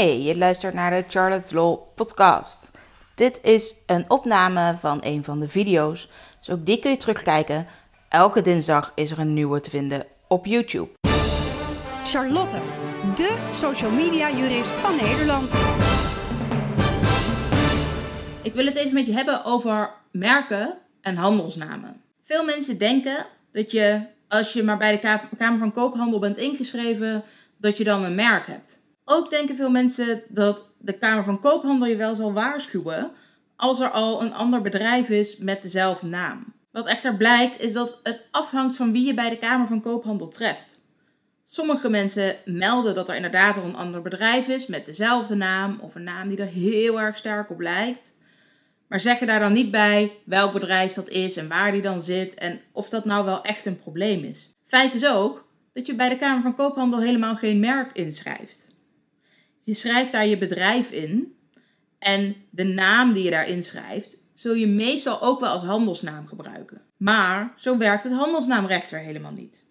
Hey, je luistert naar de Charlotte's Law podcast. Dit is een opname van een van de video's, dus ook die kun je terugkijken. Elke dinsdag is er een nieuwe te vinden op YouTube. Charlotte, de social media jurist van Nederland. Ik wil het even met je hebben over merken en handelsnamen. Veel mensen denken dat je, als je maar bij de Kamer van Koophandel bent ingeschreven, dat je dan een merk hebt. Ook denken veel mensen dat de Kamer van Koophandel je wel zal waarschuwen als er al een ander bedrijf is met dezelfde naam. Wat echter blijkt is dat het afhangt van wie je bij de Kamer van Koophandel treft. Sommige mensen melden dat er inderdaad al een ander bedrijf is met dezelfde naam of een naam die er heel erg sterk op lijkt. Maar zeggen daar dan niet bij welk bedrijf dat is en waar die dan zit en of dat nou wel echt een probleem is. Feit is ook dat je bij de Kamer van Koophandel helemaal geen merk inschrijft. Je schrijft daar je bedrijf in en de naam die je daarin schrijft, zul je meestal ook wel als handelsnaam gebruiken. Maar zo werkt het handelsnaamrecht er helemaal niet.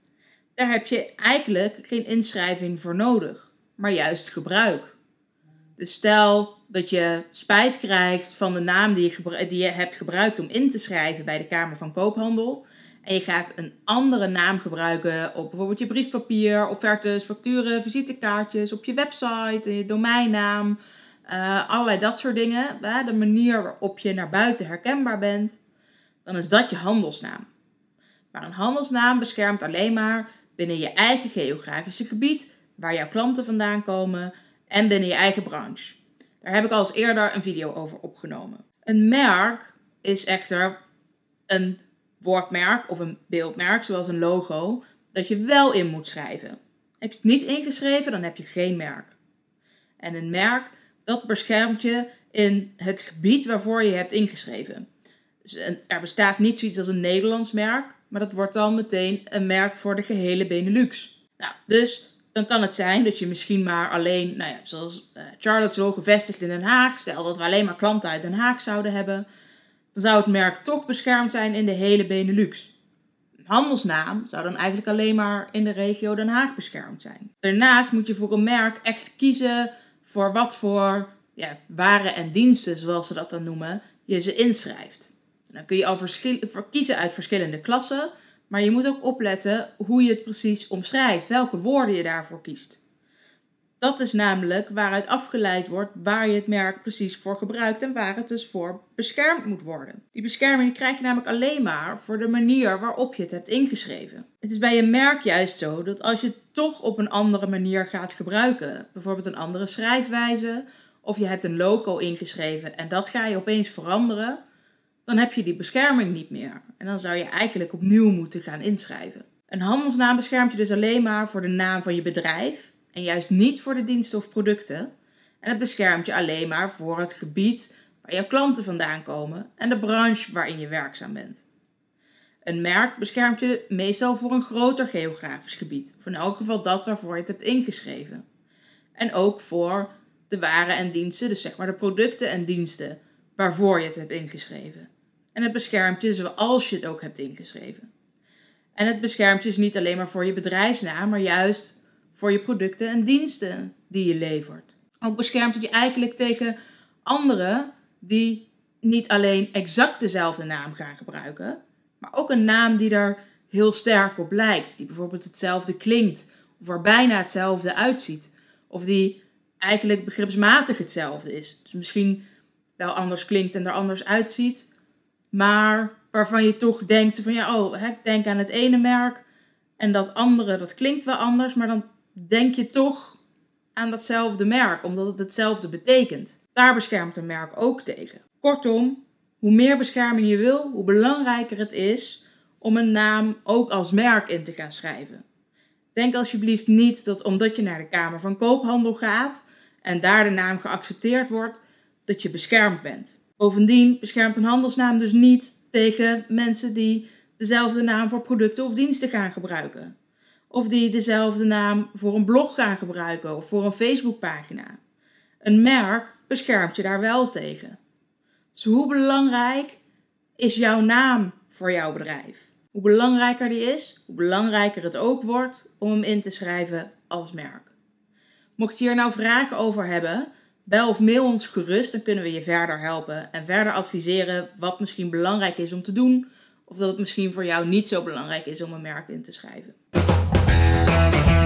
Daar heb je eigenlijk geen inschrijving voor nodig, maar juist gebruik. Dus stel dat je spijt krijgt van de naam die je, die je hebt gebruikt om in te schrijven bij de Kamer van Koophandel. En je gaat een andere naam gebruiken op bijvoorbeeld je briefpapier, offertes, facturen, visitekaartjes, op je website, je domeinnaam, uh, allerlei dat soort dingen. de manier waarop je naar buiten herkenbaar bent, dan is dat je handelsnaam. Maar een handelsnaam beschermt alleen maar binnen je eigen geografische gebied, waar jouw klanten vandaan komen en binnen je eigen branche. Daar heb ik al eens eerder een video over opgenomen. Een merk is echter een woordmerk of een beeldmerk, zoals een logo, dat je wel in moet schrijven. Heb je het niet ingeschreven, dan heb je geen merk. En een merk, dat beschermt je in het gebied waarvoor je hebt ingeschreven. Dus er bestaat niet zoiets als een Nederlands merk, maar dat wordt dan meteen een merk voor de gehele Benelux. Nou, dus dan kan het zijn dat je misschien maar alleen, nou ja, zoals uh, Charlotte's Law gevestigd in Den Haag, stel dat we alleen maar klanten uit Den Haag zouden hebben, dan zou het merk toch beschermd zijn in de hele Benelux. Een handelsnaam zou dan eigenlijk alleen maar in de regio Den Haag beschermd zijn. Daarnaast moet je voor een merk echt kiezen voor wat voor ja, waren en diensten, zoals ze dat dan noemen, je ze inschrijft. dan kun je al kiezen uit verschillende klassen, maar je moet ook opletten hoe je het precies omschrijft, welke woorden je daarvoor kiest. Dat is namelijk waaruit afgeleid wordt waar je het merk precies voor gebruikt en waar het dus voor beschermd moet worden. Die bescherming krijg je namelijk alleen maar voor de manier waarop je het hebt ingeschreven. Het is bij een merk juist zo dat als je het toch op een andere manier gaat gebruiken, bijvoorbeeld een andere schrijfwijze, of je hebt een logo ingeschreven en dat ga je opeens veranderen, dan heb je die bescherming niet meer. En dan zou je eigenlijk opnieuw moeten gaan inschrijven. Een handelsnaam beschermt je dus alleen maar voor de naam van je bedrijf en juist niet voor de diensten of producten. En het beschermt je alleen maar voor het gebied waar jouw klanten vandaan komen en de branche waarin je werkzaam bent. Een merk beschermt je meestal voor een groter geografisch gebied, of in elk geval dat waarvoor je het hebt ingeschreven. En ook voor de waren en diensten, dus zeg maar de producten en diensten waarvoor je het hebt ingeschreven. En het beschermt je zoals je het ook hebt ingeschreven. En het beschermt je dus niet alleen maar voor je bedrijfsnaam, maar juist voor je producten en diensten die je levert. Ook beschermt het je eigenlijk tegen anderen die niet alleen exact dezelfde naam gaan gebruiken, maar ook een naam die er heel sterk op lijkt, die bijvoorbeeld hetzelfde klinkt of er bijna hetzelfde uitziet, of die eigenlijk begripsmatig hetzelfde is. Dus misschien wel anders klinkt en er anders uitziet, maar waarvan je toch denkt van ja, oh, ik denk aan het ene merk en dat andere, dat klinkt wel anders, maar dan denk je toch aan datzelfde merk, omdat het hetzelfde betekent. Daar beschermt een merk ook tegen. Kortom, hoe meer bescherming je wil, hoe belangrijker het is om een naam ook als merk in te gaan schrijven. Denk alsjeblieft niet dat omdat je naar de Kamer van Koophandel gaat en daar de naam geaccepteerd wordt, dat je beschermd bent. Bovendien beschermt een handelsnaam dus niet tegen mensen die dezelfde naam voor producten of diensten gaan gebruiken of die dezelfde naam voor een blog gaan gebruiken of voor een Facebookpagina. Een merk beschermt je daar wel tegen. Dus hoe belangrijk is jouw naam voor jouw bedrijf? Hoe belangrijker die is, hoe belangrijker het ook wordt om hem in te schrijven als merk. Mocht je hier nou vragen over hebben, bel of mail ons gerust, dan kunnen we je verder helpen en verder adviseren wat misschien belangrijk is om te doen, of dat het misschien voor jou niet zo belangrijk is om een merk in te schrijven. Bye.